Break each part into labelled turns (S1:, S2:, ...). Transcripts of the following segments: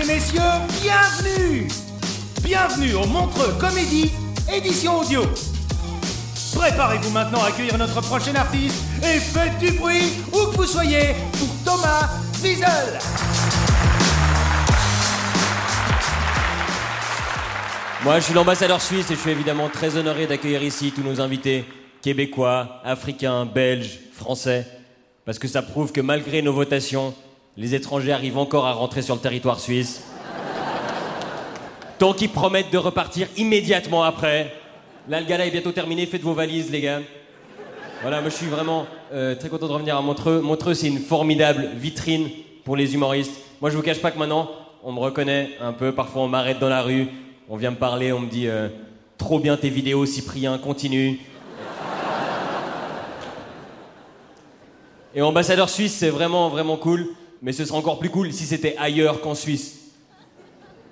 S1: et messieurs, bienvenue Bienvenue au Montreux Comédie, édition audio. Préparez-vous maintenant à accueillir notre prochain artiste et faites du bruit où que vous soyez pour Thomas Wiesel.
S2: Moi, je suis l'ambassadeur suisse et je suis évidemment très honoré d'accueillir ici tous nos invités, québécois, africains, belges, français, parce que ça prouve que malgré nos votations, les étrangers arrivent encore à rentrer sur le territoire suisse. Tant qu'ils promettent de repartir immédiatement après. Là, le gala est bientôt terminé, faites vos valises, les gars. Voilà, moi je suis vraiment euh, très content de revenir à Montreux. Montreux, c'est une formidable vitrine pour les humoristes. Moi, je vous cache pas que maintenant, on me reconnaît un peu. Parfois, on m'arrête dans la rue, on vient me parler, on me dit euh, Trop bien tes vidéos, Cyprien, continue. Et ambassadeur suisse, c'est vraiment, vraiment cool. Mais ce serait encore plus cool si c'était ailleurs qu'en Suisse.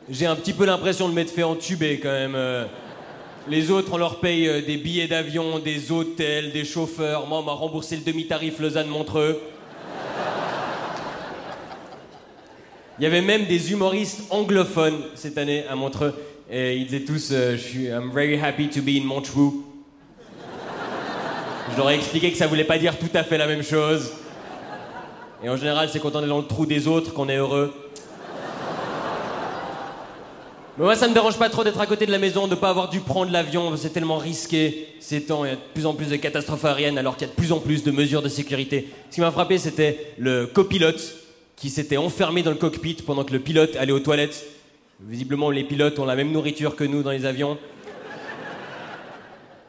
S2: J'ai un petit peu l'impression de m'être fait entuber quand même. euh. Les autres, on leur paye euh, des billets d'avion, des hôtels, des chauffeurs. Moi, on m'a remboursé le demi-tarif Lausanne-Montreux. Il y avait même des humoristes anglophones cette année à Montreux. Et ils disaient tous euh, je suis, I'm very happy to be in Montreux. Je leur ai expliqué que ça voulait pas dire tout à fait la même chose. Et en général, c'est quand on est dans le trou des autres qu'on est heureux. Mais moi, ça me dérange pas trop d'être à côté de la maison, de pas avoir dû prendre l'avion. C'est tellement risqué ces temps. Il y a de plus en plus de catastrophes aériennes, alors qu'il y a de plus en plus de mesures de sécurité. Ce qui m'a frappé, c'était le copilote qui s'était enfermé dans le cockpit pendant que le pilote allait aux toilettes. Visiblement, les pilotes ont la même nourriture que nous dans les avions.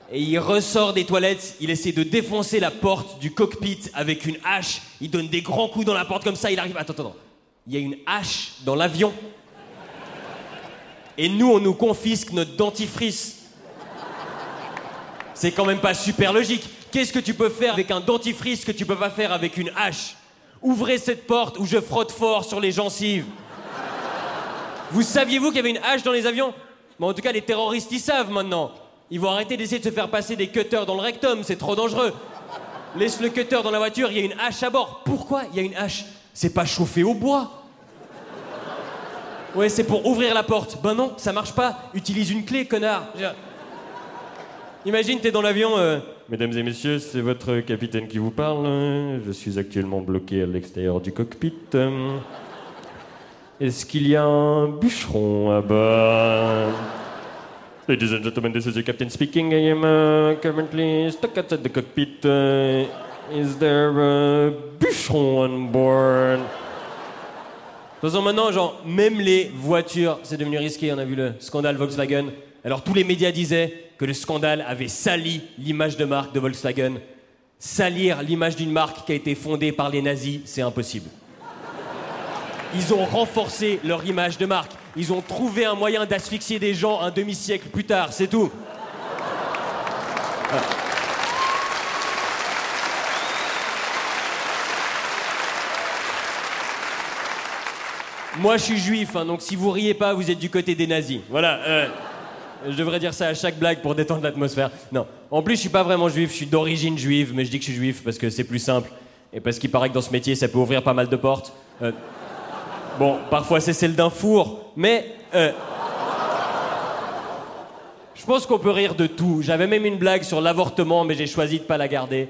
S2: Et il ressort des toilettes, il essaie de défoncer la porte du cockpit avec une hache. Il donne des grands coups dans la porte comme ça, il arrive. Attends, attends. Il y a une hache dans l'avion. Et nous, on nous confisque notre dentifrice. C'est quand même pas super logique. Qu'est-ce que tu peux faire avec un dentifrice que tu peux pas faire avec une hache? Ouvrez cette porte où je frotte fort sur les gencives. Vous saviez-vous qu'il y avait une hache dans les avions? Mais en tout cas, les terroristes, ils savent maintenant. Ils vont arrêter d'essayer de se faire passer des cutters dans le rectum, c'est trop dangereux. Laisse le cutter dans la voiture, il y a une hache à bord. Pourquoi il y a une hache? C'est pas chauffé au bois. Ouais, c'est pour ouvrir la porte. Ben non, ça marche pas. Utilise une clé, connard. Imagine, t'es dans l'avion. euh, Mesdames et messieurs, c'est votre capitaine qui vous parle. Je suis actuellement bloqué à l'extérieur du cockpit. Est-ce qu'il y a un bûcheron à bord? Ladies and gentlemen, this is your captain speaking. I am uh, currently stuck outside the cockpit. Uh, is there a bûcheron on board? De toute façon, maintenant, genre, même les voitures, c'est devenu risqué. On a vu le scandale Volkswagen. Alors, tous les médias disaient que le scandale avait sali l'image de marque de Volkswagen. Salir l'image d'une marque qui a été fondée par les nazis, c'est impossible. Ils ont renforcé leur image de marque. Ils ont trouvé un moyen d'asphyxier des gens un demi-siècle plus tard, c'est tout. Voilà. Moi, je suis juif, hein, donc si vous riez pas, vous êtes du côté des nazis. Voilà. euh, je devrais dire ça à chaque blague pour détendre l'atmosphère. Non. En plus, je suis pas vraiment juif, je suis d'origine juive, mais je dis que je suis juif parce que c'est plus simple. Et parce qu'il paraît que dans ce métier, ça peut ouvrir pas mal de portes. Euh, bon, parfois c'est celle d'un four, mais. euh, je pense qu'on peut rire de tout. J'avais même une blague sur l'avortement, mais j'ai choisi de pas la garder.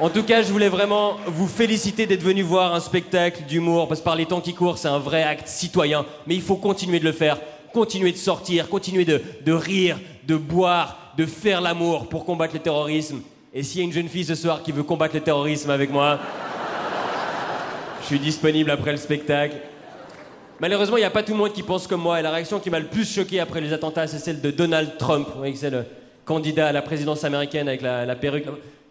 S2: En tout cas, je voulais vraiment vous féliciter d'être venu voir un spectacle d'humour, parce que par les temps qui courent, c'est un vrai acte citoyen. Mais il faut continuer de le faire, continuer de sortir, continuer de, de rire, de boire, de faire l'amour pour combattre le terrorisme. Et s'il y a une jeune fille ce soir qui veut combattre le terrorisme avec moi, je suis disponible après le spectacle. Malheureusement, il n'y a pas tout le monde qui pense comme moi. Et la réaction qui m'a le plus choqué après les attentats, c'est celle de Donald Trump. Vous voyez que c'est le candidat à la présidence américaine avec la, perruque.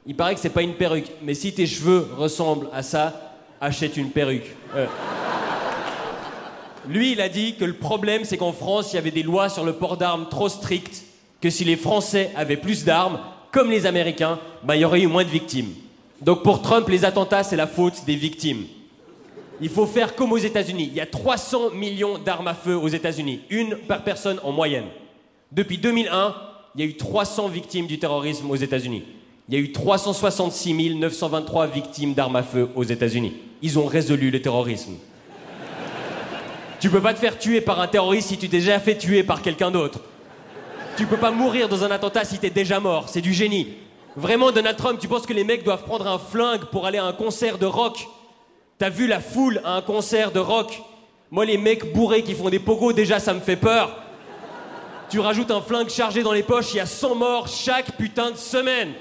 S2: Il paraît que c'est pas une perruque, mais si tes cheveux ressemblent à ça, achète une perruque. Euh. Lui, il a dit que le problème, c'est qu'en France, il y avait des lois sur le port d'armes trop strictes, que si les Français avaient plus d'armes, comme les Américains, bah, il y aurait eu moins de victimes. Donc pour Trump, les attentats, c'est la faute des victimes. Il faut faire comme aux États-Unis. Il y a 300 millions d'armes à feu aux États-Unis, une par personne en moyenne. Depuis 2001, il y a eu 300 victimes du terrorisme aux États-Unis. Il y a eu 366 923 victimes d'armes à feu aux États-Unis. Ils ont résolu le terrorisme. Tu peux pas te faire tuer par un terroriste si tu t'es déjà fait tuer par quelqu'un d'autre. Tu peux pas mourir dans un attentat si t'es déjà mort. C'est du génie. Vraiment, Donald Trump, tu penses que les mecs doivent prendre un flingue pour aller à un concert de rock? T'as vu la foule à un concert de rock? Moi, les mecs bourrés qui font des pogos, déjà, ça me fait peur. Tu rajoutes un flingue chargé dans les poches, il y a 100 morts chaque putain de semaine.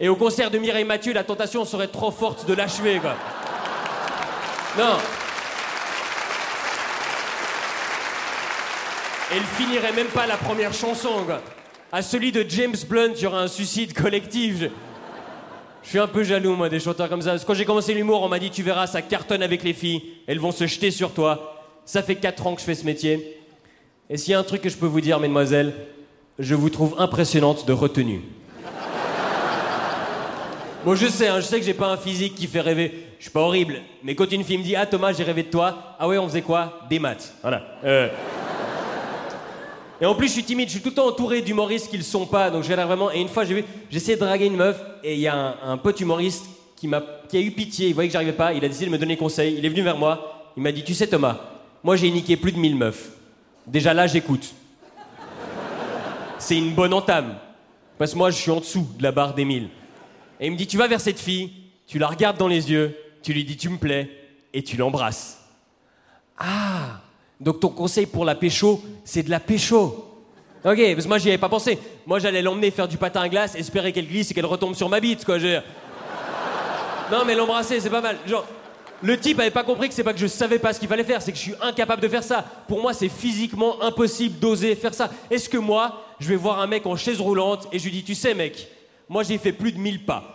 S2: Et au concert de Mireille Mathieu, la tentation serait trop forte de l'achever, quoi. Non. Elle finirait même pas la première chanson. À celui de James Blunt, il y aura un suicide collectif. Je suis un peu jaloux, moi, des chanteurs comme ça. Parce que quand j'ai commencé l'humour, on m'a dit, tu verras, ça cartonne avec les filles. Elles vont se jeter sur toi. Ça fait 4 ans que je fais ce métier. Et s'il y a un truc que je peux vous dire, mesdemoiselles, je vous trouve impressionnante de retenue. Bon, je sais, hein, je sais que j'ai pas un physique qui fait rêver. Je suis pas horrible. Mais quand une fille me dit Ah, Thomas, j'ai rêvé de toi. Ah ouais, on faisait quoi? Des maths. Voilà. Euh. Et en plus, je suis timide. Je suis tout le temps entouré d'humoristes qui le sont pas. Donc j'ai l'air vraiment. Et une fois, j'ai vu, j'ai essayé de draguer une meuf. Et il y a un, pote humoriste qui, m'a, qui a eu pitié. Il voyait que j'arrivais pas. Il a décidé de me donner conseil. Il est venu vers moi. Il m'a dit Tu sais, Thomas, moi j'ai niqué plus de 1000 meufs. Déjà là, j'écoute. C'est une bonne entame. Parce que moi, je suis en dessous de la barre des 1000. Et il me dit, tu vas vers cette fille, tu la regardes dans les yeux, tu lui dis, tu me plais, et tu l'embrasses. Ah Donc ton conseil pour la pécho, c'est de la pécho. Ok, parce que moi, j'y avais pas pensé. Moi, j'allais l'emmener faire du patin à glace, espérer qu'elle glisse et qu'elle retombe sur ma bite, quoi. Non, mais l'embrasser, c'est pas mal. Genre, le type avait pas compris que c'est pas que je savais pas ce qu'il fallait faire, c'est que je suis incapable de faire ça. Pour moi, c'est physiquement impossible d'oser faire ça. Est-ce que moi, je vais voir un mec en chaise roulante et je lui dis, tu sais, mec, moi j'ai fait plus de 1000 pas.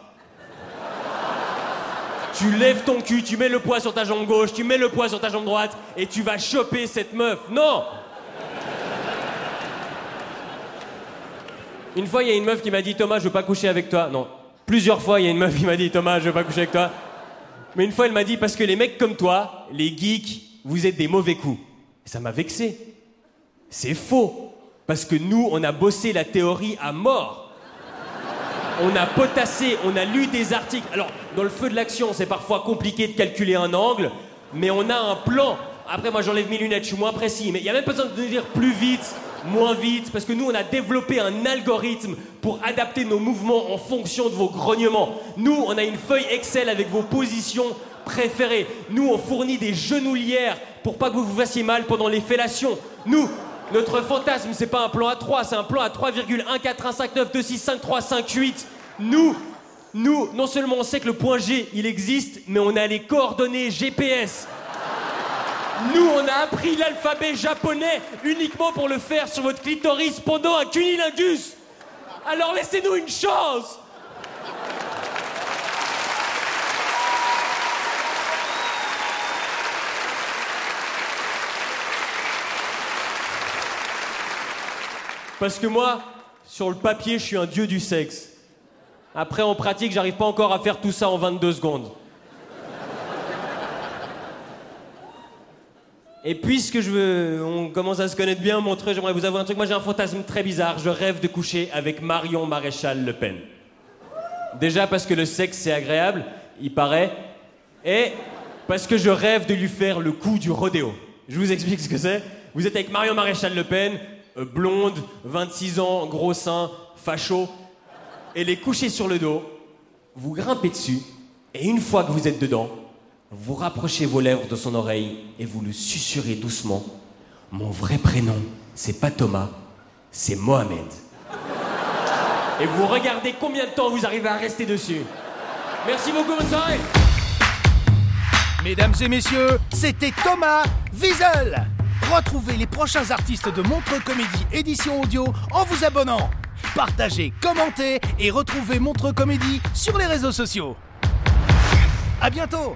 S2: Tu lèves ton cul, tu mets le poids sur ta jambe gauche, tu mets le poids sur ta jambe droite et tu vas choper cette meuf. Non Une fois, il y a une meuf qui m'a dit Thomas, je veux pas coucher avec toi. Non. Plusieurs fois, il y a une meuf qui m'a dit Thomas, je veux pas coucher avec toi. Mais une fois, elle m'a dit parce que les mecs comme toi, les geeks, vous êtes des mauvais coups. Ça m'a vexé. C'est faux. Parce que nous, on a bossé la théorie à mort. On a potassé, on a lu des articles. Alors, dans le feu de l'action, c'est parfois compliqué de calculer un angle, mais on a un plan. Après, moi, j'enlève mes lunettes, je suis moins précis. Mais il n'y a même pas besoin de dire plus vite, moins vite, parce que nous, on a développé un algorithme pour adapter nos mouvements en fonction de vos grognements. Nous, on a une feuille Excel avec vos positions préférées. Nous, on fournit des genouillères pour pas que vous vous fassiez mal pendant les fellations. Nous, notre fantasme, c'est pas un plan à 3, c'est un plan à 3,14159265358. Nous, nous, non seulement on sait que le point G, il existe, mais on a les coordonnées GPS. Nous, on a appris l'alphabet japonais uniquement pour le faire sur votre clitoris pendant un cunilingus. Alors laissez-nous une chance. Parce que moi, sur le papier, je suis un dieu du sexe. Après, en pratique, j'arrive pas encore à faire tout ça en 22 secondes. Et puisque je veux, on commence à se connaître bien, montrer, j'aimerais vous avouer un truc. Moi, j'ai un fantasme très bizarre. Je rêve de coucher avec Marion Maréchal Le Pen. Déjà parce que le sexe c'est agréable, il paraît, et parce que je rêve de lui faire le coup du rodéo. Je vous explique ce que c'est. Vous êtes avec Marion Maréchal Le Pen, euh, blonde, 26 ans, gros sein, facho. Elle est couchée sur le dos. vous grimpez dessus, et une fois que vous êtes dedans, vous rapprochez vos lèvres de son oreille et vous le susurrez doucement. Mon vrai prénom, c'est pas Thomas, c'est Mohamed. Et vous regardez combien de temps vous arrivez à rester dessus. Merci beaucoup, bonne
S1: Mesdames et messieurs, c'était Thomas Wiesel. Retrouvez les prochains artistes de Montreux Comédie édition audio en vous abonnant. Partagez, commentez et retrouvez Montreux Comédie sur les réseaux sociaux. À bientôt